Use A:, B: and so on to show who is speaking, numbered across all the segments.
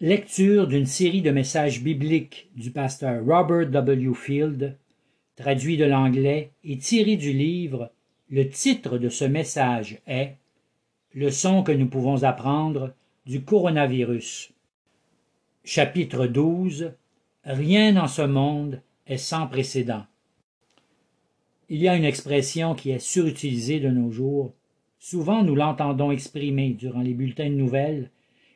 A: Lecture d'une série de messages bibliques du pasteur Robert W. Field, traduit de l'anglais et tiré du livre Le titre de ce message est Leçon que nous pouvons apprendre du coronavirus. Chapitre 12 Rien dans ce monde est sans précédent. Il y a une expression qui est surutilisée de nos jours. Souvent nous l'entendons exprimer durant les bulletins de nouvelles,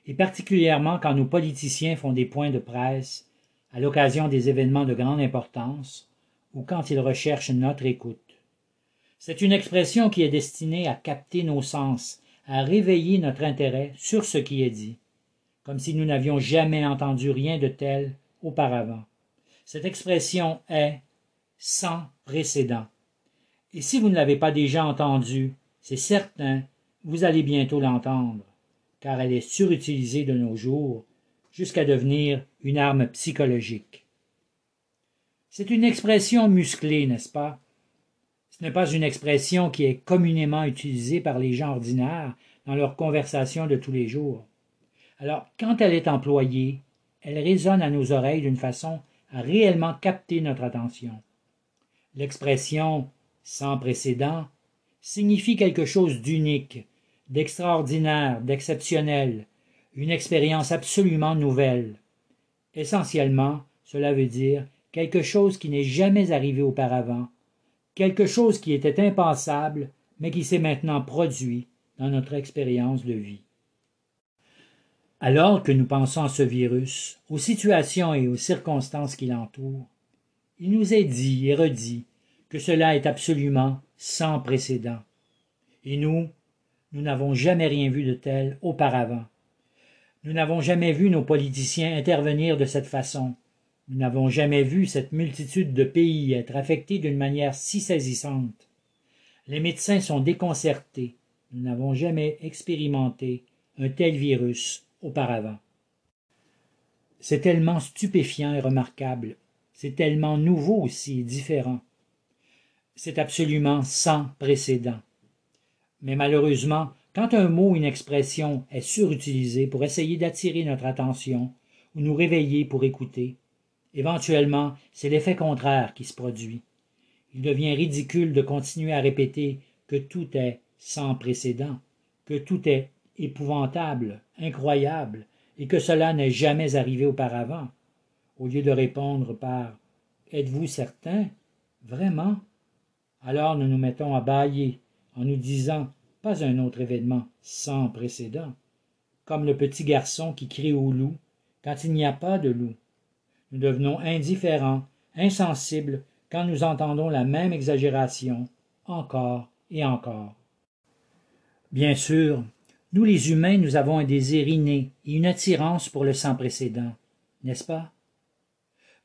A: et particulièrement quand nos politiciens font des points de presse à l'occasion des événements de grande importance ou quand ils recherchent notre écoute. C'est une expression qui est destinée à capter nos sens, à réveiller notre intérêt sur ce qui est dit, comme si nous n'avions jamais entendu rien de tel auparavant. Cette expression est sans précédent. Et si vous ne l'avez pas déjà entendue, c'est certain, vous allez bientôt l'entendre, car elle est surutilisée de nos jours jusqu'à devenir une arme psychologique. C'est une expression musclée, n'est-ce pas? Ce n'est pas une expression qui est communément utilisée par les gens ordinaires dans leurs conversations de tous les jours. Alors, quand elle est employée, elle résonne à nos oreilles d'une façon à réellement capter notre attention. L'expression sans précédent signifie quelque chose d'unique, d'extraordinaire, d'exceptionnel, une expérience absolument nouvelle. Essentiellement, cela veut dire quelque chose qui n'est jamais arrivé auparavant, quelque chose qui était impensable, mais qui s'est maintenant produit dans notre expérience de vie. Alors que nous pensons à ce virus, aux situations et aux circonstances qui l'entourent, il nous est dit et redit que cela est absolument sans précédent. Et nous, nous n'avons jamais rien vu de tel auparavant. Nous n'avons jamais vu nos politiciens intervenir de cette façon, nous n'avons jamais vu cette multitude de pays être affectés d'une manière si saisissante. Les médecins sont déconcertés. Nous n'avons jamais expérimenté un tel virus auparavant. C'est tellement stupéfiant et remarquable. C'est tellement nouveau aussi et différent. C'est absolument sans précédent. Mais malheureusement, quand un mot ou une expression est surutilisé pour essayer d'attirer notre attention ou nous réveiller pour écouter, Éventuellement, c'est l'effet contraire qui se produit. Il devient ridicule de continuer à répéter que tout est sans précédent, que tout est épouvantable, incroyable, et que cela n'est jamais arrivé auparavant, au lieu de répondre par Êtes-vous certain? Vraiment Alors nous nous mettons à bâiller en nous disant Pas un autre événement sans précédent, comme le petit garçon qui crie au loup quand il n'y a pas de loup nous devenons indifférents, insensibles, quand nous entendons la même exagération, encore et encore. Bien sûr, nous les humains, nous avons un désir inné et une attirance pour le sans précédent, n'est-ce pas?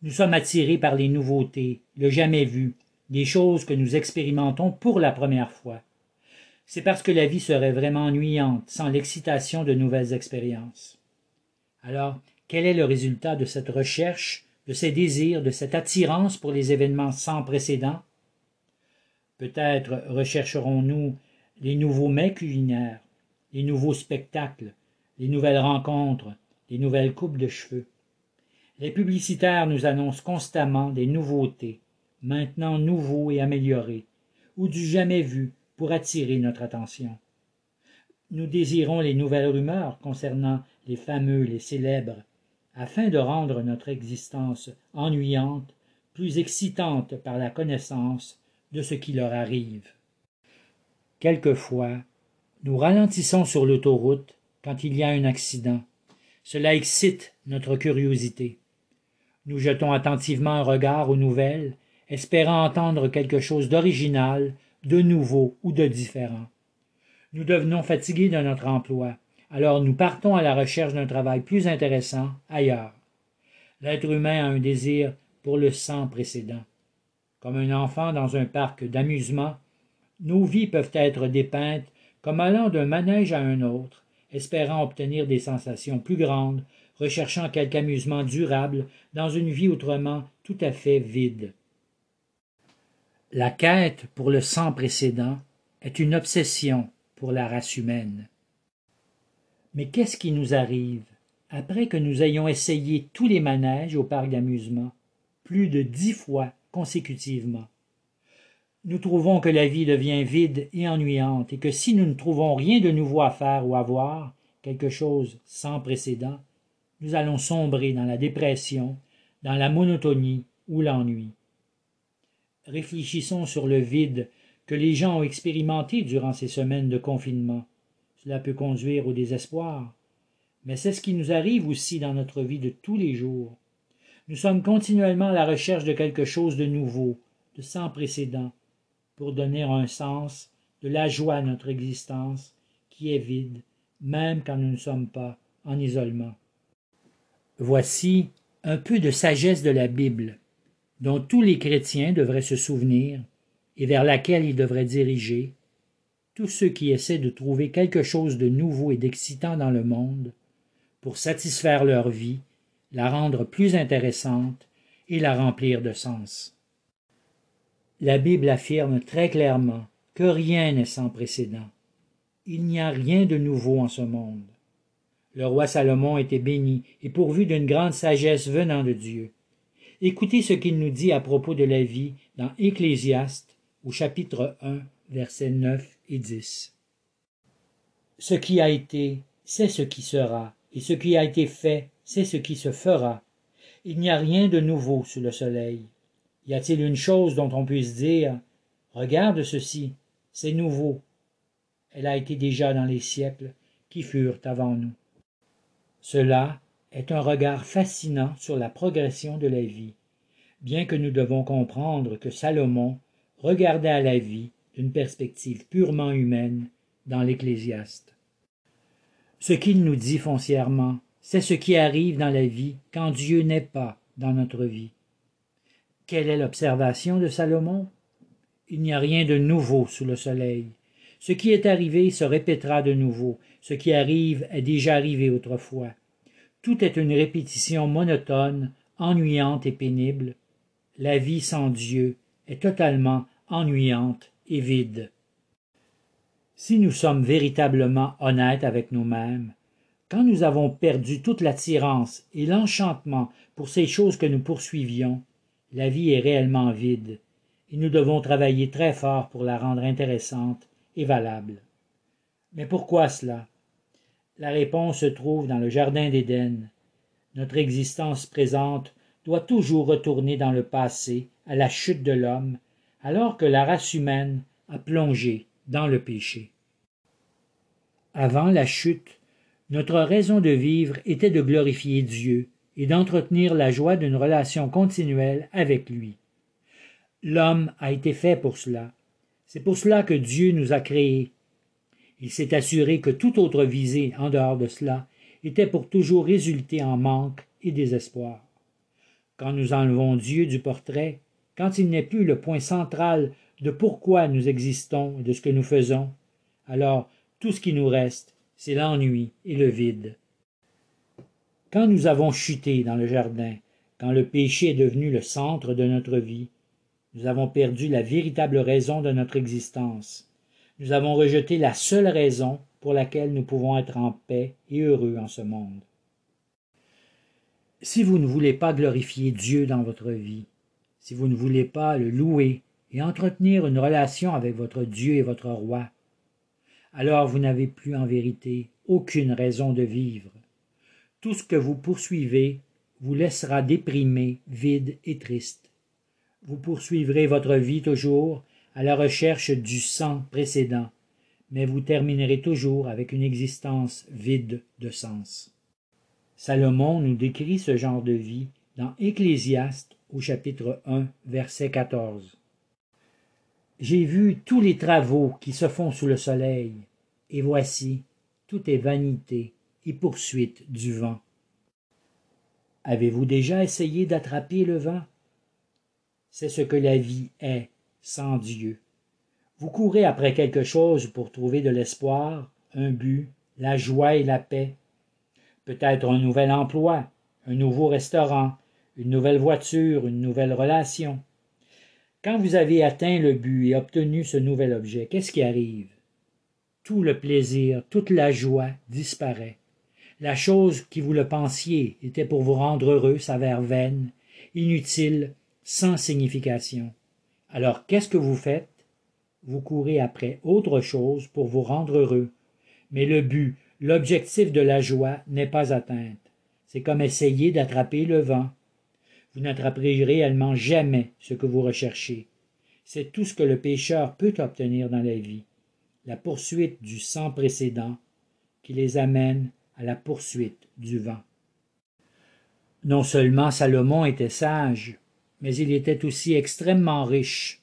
A: Nous sommes attirés par les nouveautés, le jamais vu, des choses que nous expérimentons pour la première fois. C'est parce que la vie serait vraiment ennuyante sans l'excitation de nouvelles expériences. Alors, quel est le résultat de cette recherche, de ces désirs, de cette attirance pour les événements sans précédent? Peut-être rechercherons-nous les nouveaux mets culinaires, les nouveaux spectacles, les nouvelles rencontres, les nouvelles coupes de cheveux. Les publicitaires nous annoncent constamment des nouveautés, maintenant nouveaux et améliorés, ou du jamais vu pour attirer notre attention. Nous désirons les nouvelles rumeurs concernant les fameux, les célèbres, afin de rendre notre existence ennuyante, plus excitante par la connaissance de ce qui leur arrive. Quelquefois, nous ralentissons sur l'autoroute quand il y a un accident. Cela excite notre curiosité. Nous jetons attentivement un regard aux nouvelles, espérant entendre quelque chose d'original, de nouveau ou de différent. Nous devenons fatigués de notre emploi, alors nous partons à la recherche d'un travail plus intéressant ailleurs. L'être humain a un désir pour le sans précédent. Comme un enfant dans un parc d'amusement, nos vies peuvent être dépeintes comme allant d'un manège à un autre, espérant obtenir des sensations plus grandes, recherchant quelque amusement durable dans une vie autrement tout à fait vide. La quête pour le sans précédent est une obsession pour la race humaine. Mais qu'est-ce qui nous arrive après que nous ayons essayé tous les manèges au parc d'amusement, plus de dix fois consécutivement? Nous trouvons que la vie devient vide et ennuyante, et que si nous ne trouvons rien de nouveau à faire ou à voir, quelque chose sans précédent, nous allons sombrer dans la dépression, dans la monotonie ou l'ennui. Réfléchissons sur le vide que les gens ont expérimenté durant ces semaines de confinement. Cela peut conduire au désespoir, mais c'est ce qui nous arrive aussi dans notre vie de tous les jours. Nous sommes continuellement à la recherche de quelque chose de nouveau, de sans précédent, pour donner un sens, de la joie à notre existence, qui est vide, même quand nous ne sommes pas en isolement. Voici un peu de sagesse de la Bible, dont tous les chrétiens devraient se souvenir et vers laquelle ils devraient diriger tous ceux qui essaient de trouver quelque chose de nouveau et d'excitant dans le monde pour satisfaire leur vie, la rendre plus intéressante et la remplir de sens. La Bible affirme très clairement que rien n'est sans précédent. Il n'y a rien de nouveau en ce monde. Le roi Salomon était béni et pourvu d'une grande sagesse venant de Dieu. Écoutez ce qu'il nous dit à propos de la vie dans Ecclésiaste au chapitre 1 versets 9 et 10. Ce qui a été, c'est ce qui sera, et ce qui a été fait, c'est ce qui se fera. Il n'y a rien de nouveau sous le soleil. Y a-t-il une chose dont on puisse dire Regarde ceci, c'est nouveau. Elle a été déjà dans les siècles qui furent avant nous. Cela est un regard fascinant sur la progression de la vie, bien que nous devons comprendre que Salomon regardait à la vie d'une perspective purement humaine dans l'Ecclésiaste. Ce qu'il nous dit foncièrement, c'est ce qui arrive dans la vie quand Dieu n'est pas dans notre vie. Quelle est l'observation de Salomon? Il n'y a rien de nouveau sous le soleil. Ce qui est arrivé se répétera de nouveau, ce qui arrive est déjà arrivé autrefois. Tout est une répétition monotone, ennuyante et pénible. La vie sans Dieu est totalement ennuyante et vide. Si nous sommes véritablement honnêtes avec nous-mêmes, quand nous avons perdu toute l'attirance et l'enchantement pour ces choses que nous poursuivions, la vie est réellement vide, et nous devons travailler très fort pour la rendre intéressante et valable. Mais pourquoi cela? La réponse se trouve dans le Jardin d'Éden. Notre existence présente doit toujours retourner dans le passé, à la chute de l'homme, alors que la race humaine a plongé dans le péché. Avant la chute, notre raison de vivre était de glorifier Dieu et d'entretenir la joie d'une relation continuelle avec lui. L'homme a été fait pour cela. C'est pour cela que Dieu nous a créés. Il s'est assuré que toute autre visée en dehors de cela était pour toujours résulter en manque et désespoir. Quand nous enlevons Dieu du portrait, quand il n'est plus le point central de pourquoi nous existons et de ce que nous faisons, alors tout ce qui nous reste, c'est l'ennui et le vide. Quand nous avons chuté dans le jardin, quand le péché est devenu le centre de notre vie, nous avons perdu la véritable raison de notre existence. Nous avons rejeté la seule raison pour laquelle nous pouvons être en paix et heureux en ce monde. Si vous ne voulez pas glorifier Dieu dans votre vie, si vous ne voulez pas le louer et entretenir une relation avec votre Dieu et votre roi, alors vous n'avez plus en vérité aucune raison de vivre. Tout ce que vous poursuivez vous laissera déprimé, vide et triste. Vous poursuivrez votre vie toujours à la recherche du sang précédent, mais vous terminerez toujours avec une existence vide de sens. Salomon nous décrit ce genre de vie dans Ecclésiaste au chapitre 1, verset 14. J'ai vu tous les travaux qui se font sous le soleil, et voici, tout est vanité et poursuite du vent. Avez-vous déjà essayé d'attraper le vent? C'est ce que la vie est sans Dieu. Vous courez après quelque chose pour trouver de l'espoir, un but, la joie et la paix. Peut-être un nouvel emploi, un nouveau restaurant, une nouvelle voiture, une nouvelle relation. Quand vous avez atteint le but et obtenu ce nouvel objet, qu'est-ce qui arrive? Tout le plaisir, toute la joie disparaît. La chose qui vous le pensiez était pour vous rendre heureux s'avère vaine, inutile, sans signification. Alors qu'est-ce que vous faites? Vous courez après autre chose pour vous rendre heureux. Mais le but, l'objectif de la joie n'est pas atteinte. C'est comme essayer d'attraper le vent. Vous n'attraperez réellement jamais ce que vous recherchez. C'est tout ce que le pécheur peut obtenir dans la vie, la poursuite du sans précédent qui les amène à la poursuite du vent. Non seulement Salomon était sage, mais il était aussi extrêmement riche.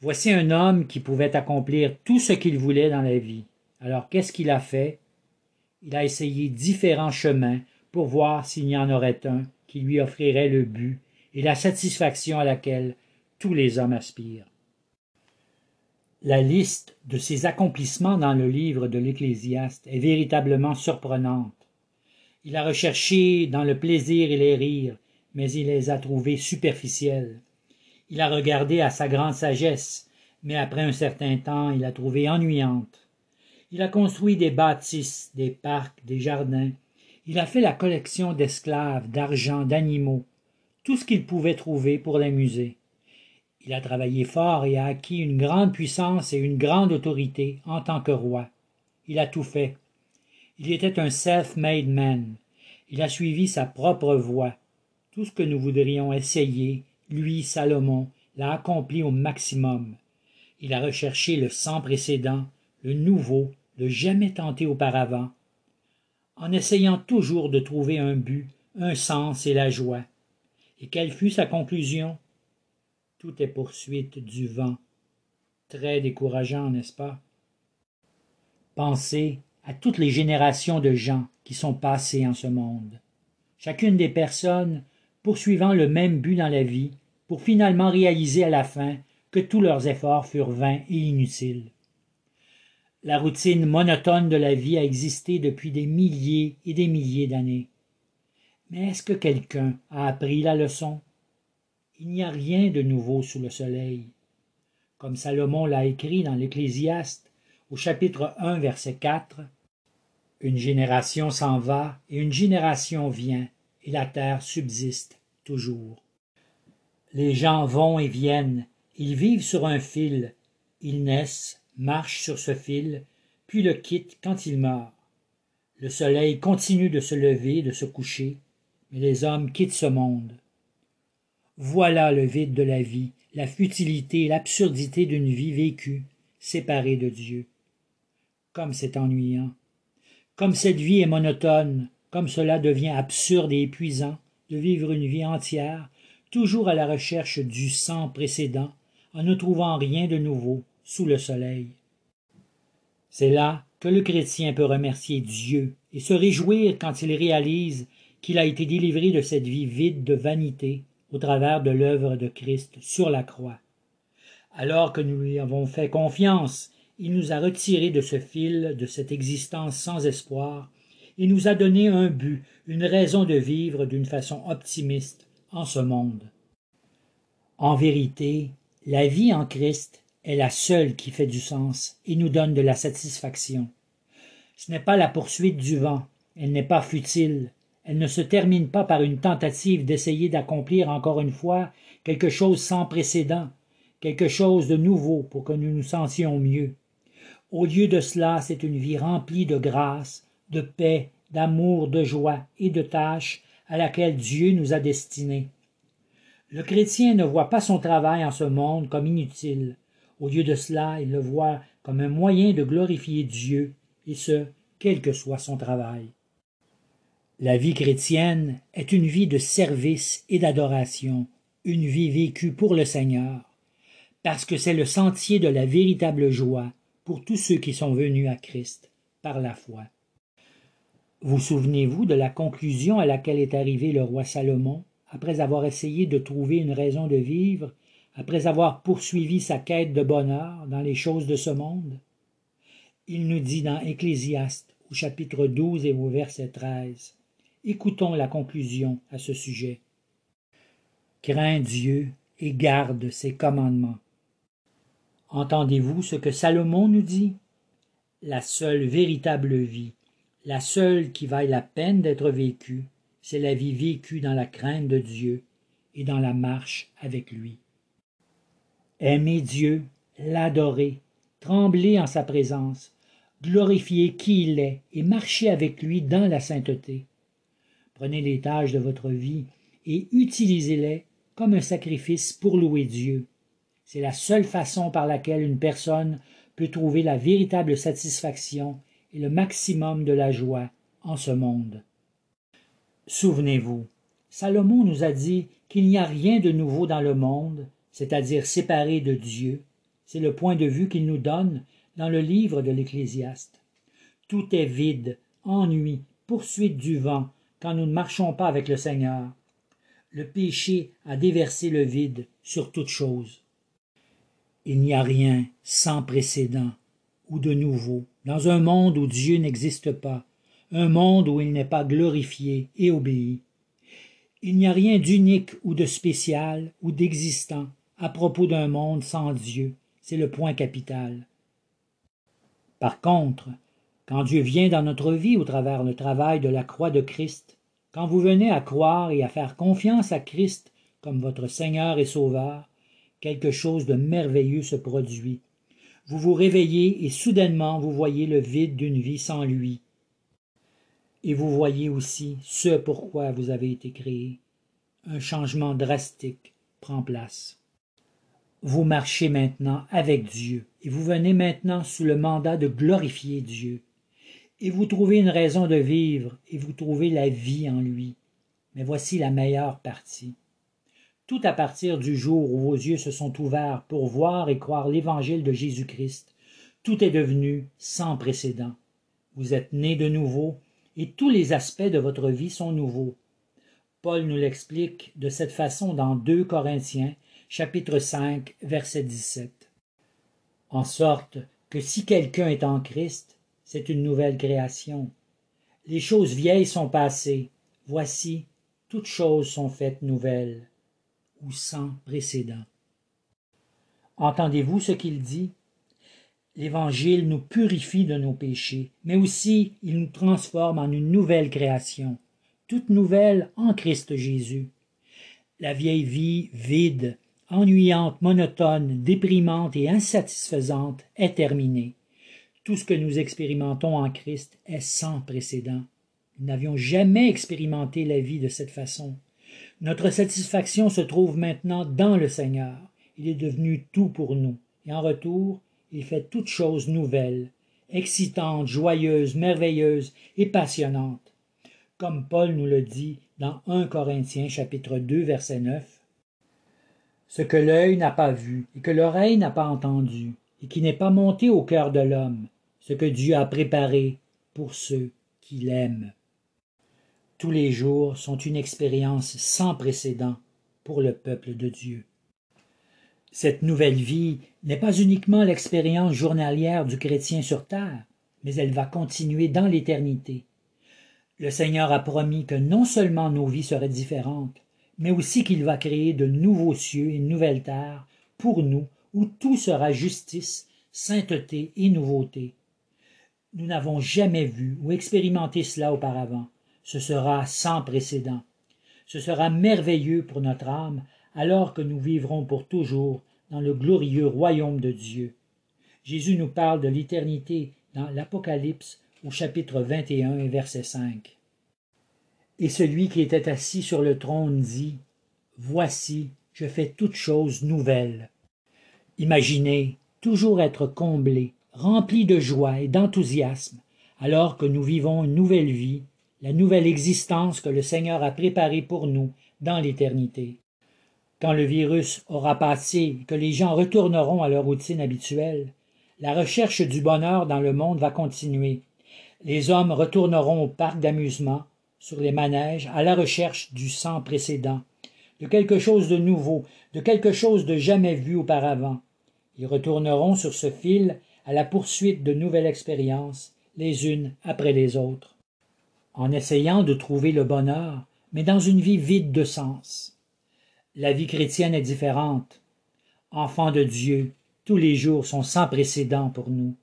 A: Voici un homme qui pouvait accomplir tout ce qu'il voulait dans la vie. Alors qu'est-ce qu'il a fait? Il a essayé différents chemins pour voir s'il y en aurait un qui lui offrirait le but et la satisfaction à laquelle tous les hommes aspirent. La liste de ses accomplissements dans le livre de l'Ecclésiaste est véritablement surprenante. Il a recherché dans le plaisir et les rires, mais il les a trouvés superficiels. Il a regardé à sa grande sagesse, mais après un certain temps il a trouvé ennuyante. Il a construit des bâtisses, des parcs, des jardins. Il a fait la collection d'esclaves, d'argent, d'animaux, tout ce qu'il pouvait trouver pour l'amuser. Il a travaillé fort et a acquis une grande puissance et une grande autorité en tant que roi. Il a tout fait. Il était un self-made man. Il a suivi sa propre voie. Tout ce que nous voudrions essayer, lui, Salomon, l'a accompli au maximum. Il a recherché le sans précédent, le nouveau, le jamais tenté auparavant, en essayant toujours de trouver un but, un sens et la joie. Et quelle fut sa conclusion? Tout est poursuite du vent. Très décourageant, n'est-ce pas? Pensez à toutes les générations de gens qui sont passés en ce monde. Chacune des personnes poursuivant le même but dans la vie, pour finalement réaliser à la fin que tous leurs efforts furent vains et inutiles. La routine monotone de la vie a existé depuis des milliers et des milliers d'années. Mais est-ce que quelqu'un a appris la leçon? Il n'y a rien de nouveau sous le soleil. Comme Salomon l'a écrit dans l'Ecclésiaste, au chapitre 1, verset 4, Une génération s'en va et une génération vient, et la terre subsiste toujours. Les gens vont et viennent, ils vivent sur un fil, ils naissent, marchent sur ce fil, puis le quittent quand ils meurent. Le soleil continue de se lever, de se coucher, mais les hommes quittent ce monde. Voilà le vide de la vie, la futilité l'absurdité d'une vie vécue, séparée de Dieu. Comme c'est ennuyant. Comme cette vie est monotone, comme cela devient absurde et épuisant de vivre une vie entière, toujours à la recherche du sang précédent, en ne trouvant rien de nouveau sous le soleil. C'est là que le chrétien peut remercier Dieu et se réjouir quand il réalise qu'il a été délivré de cette vie vide de vanité au travers de l'œuvre de Christ sur la croix. Alors que nous lui avons fait confiance, il nous a retirés de ce fil, de cette existence sans espoir, et nous a donné un but, une raison de vivre d'une façon optimiste en ce monde. En vérité, la vie en Christ est la seule qui fait du sens et nous donne de la satisfaction. Ce n'est pas la poursuite du vent, elle n'est pas futile, elle ne se termine pas par une tentative d'essayer d'accomplir encore une fois quelque chose sans précédent, quelque chose de nouveau pour que nous nous sentions mieux. Au lieu de cela, c'est une vie remplie de grâce, de paix, d'amour, de joie et de tâches à laquelle Dieu nous a destinés. Le chrétien ne voit pas son travail en ce monde comme inutile. Au lieu de cela, il le voit comme un moyen de glorifier Dieu, et ce, quel que soit son travail. La vie chrétienne est une vie de service et d'adoration, une vie vécue pour le Seigneur, parce que c'est le sentier de la véritable joie pour tous ceux qui sont venus à Christ par la foi. Vous souvenez-vous de la conclusion à laquelle est arrivé le roi Salomon après avoir essayé de trouver une raison de vivre, après avoir poursuivi sa quête de bonheur dans les choses de ce monde? Il nous dit dans Ecclésiaste au chapitre 12 et au verset 13 Écoutons la conclusion à ce sujet. Crains Dieu et garde ses commandements. Entendez-vous ce que Salomon nous dit? La seule véritable vie, La seule qui vaille la peine d'être vécue, c'est la vie vécue dans la crainte de Dieu et dans la marche avec lui. Aimer Dieu, l'adorer, trembler en sa présence, glorifier qui il est et marcher avec lui dans la sainteté. Prenez les tâches de votre vie et utilisez-les comme un sacrifice pour louer Dieu. C'est la seule façon par laquelle une personne peut trouver la véritable satisfaction le maximum de la joie en ce monde. Souvenez-vous, Salomon nous a dit qu'il n'y a rien de nouveau dans le monde, c'est-à-dire séparé de Dieu. C'est le point de vue qu'il nous donne dans le livre de l'Ecclésiaste. Tout est vide, ennui, poursuite du vent, quand nous ne marchons pas avec le Seigneur. Le péché a déversé le vide sur toute chose. Il n'y a rien sans précédent ou de nouveau dans un monde où Dieu n'existe pas, un monde où il n'est pas glorifié et obéi. Il n'y a rien d'unique ou de spécial ou d'existant à propos d'un monde sans Dieu, c'est le point capital. Par contre, quand Dieu vient dans notre vie au travers le travail de la croix de Christ, quand vous venez à croire et à faire confiance à Christ comme votre Seigneur et Sauveur, quelque chose de merveilleux se produit. Vous vous réveillez et soudainement vous voyez le vide d'une vie sans lui. Et vous voyez aussi ce pourquoi vous avez été créé. Un changement drastique prend place. Vous marchez maintenant avec Dieu, et vous venez maintenant sous le mandat de glorifier Dieu. Et vous trouvez une raison de vivre, et vous trouvez la vie en lui. Mais voici la meilleure partie tout à partir du jour où vos yeux se sont ouverts pour voir et croire l'évangile de Jésus-Christ, tout est devenu sans précédent. Vous êtes né de nouveau, et tous les aspects de votre vie sont nouveaux. Paul nous l'explique de cette façon dans 2 Corinthiens, chapitre 5, verset 17. En sorte que si quelqu'un est en Christ, c'est une nouvelle création. Les choses vieilles sont passées, voici, toutes choses sont faites nouvelles sans précédent. Entendez-vous ce qu'il dit? L'Évangile nous purifie de nos péchés, mais aussi il nous transforme en une nouvelle création, toute nouvelle en Christ Jésus. La vieille vie vide, ennuyante, monotone, déprimante et insatisfaisante est terminée. Tout ce que nous expérimentons en Christ est sans précédent. Nous n'avions jamais expérimenté la vie de cette façon. Notre satisfaction se trouve maintenant dans le Seigneur. Il est devenu tout pour nous. Et en retour, il fait toutes choses nouvelles, excitantes, joyeuses, merveilleuses et passionnantes. Comme Paul nous le dit dans 1 Corinthiens chapitre 2 verset 9. Ce que l'œil n'a pas vu et que l'oreille n'a pas entendu et qui n'est pas monté au cœur de l'homme, ce que Dieu a préparé pour ceux qui l'aiment tous les jours sont une expérience sans précédent pour le peuple de Dieu. Cette nouvelle vie n'est pas uniquement l'expérience journalière du chrétien sur terre, mais elle va continuer dans l'éternité. Le Seigneur a promis que non seulement nos vies seraient différentes, mais aussi qu'il va créer de nouveaux cieux et une nouvelle terre pour nous, où tout sera justice, sainteté et nouveauté. Nous n'avons jamais vu ou expérimenté cela auparavant, ce sera sans précédent. Ce sera merveilleux pour notre âme, alors que nous vivrons pour toujours dans le glorieux royaume de Dieu. Jésus nous parle de l'éternité dans l'Apocalypse au chapitre 21 et verset 5. Et celui qui était assis sur le trône dit, Voici, je fais toutes choses nouvelles. Imaginez toujours être comblé, rempli de joie et d'enthousiasme, alors que nous vivons une nouvelle vie la nouvelle existence que le Seigneur a préparée pour nous dans l'éternité. Quand le virus aura passé que les gens retourneront à leur routine habituelle, la recherche du bonheur dans le monde va continuer. Les hommes retourneront au parc d'amusement, sur les manèges, à la recherche du sans précédent, de quelque chose de nouveau, de quelque chose de jamais vu auparavant. Ils retourneront sur ce fil à la poursuite de nouvelles expériences, les unes après les autres en essayant de trouver le bonheur, mais dans une vie vide de sens. La vie chrétienne est différente. Enfants de Dieu, tous les jours sont sans précédent pour nous.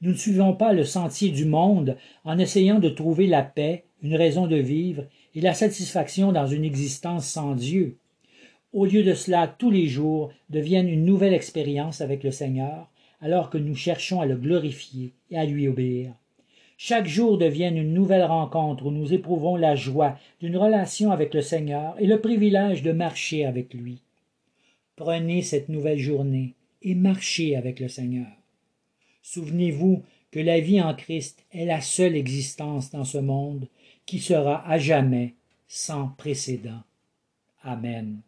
A: Nous ne suivons pas le sentier du monde en essayant de trouver la paix, une raison de vivre et la satisfaction dans une existence sans Dieu. Au lieu de cela, tous les jours deviennent une nouvelle expérience avec le Seigneur, alors que nous cherchons à le glorifier et à lui obéir. Chaque jour devient une nouvelle rencontre où nous éprouvons la joie d'une relation avec le Seigneur et le privilège de marcher avec lui. Prenez cette nouvelle journée et marchez avec le Seigneur. Souvenez-vous que la vie en Christ est la seule existence dans ce monde qui sera à jamais sans précédent. Amen.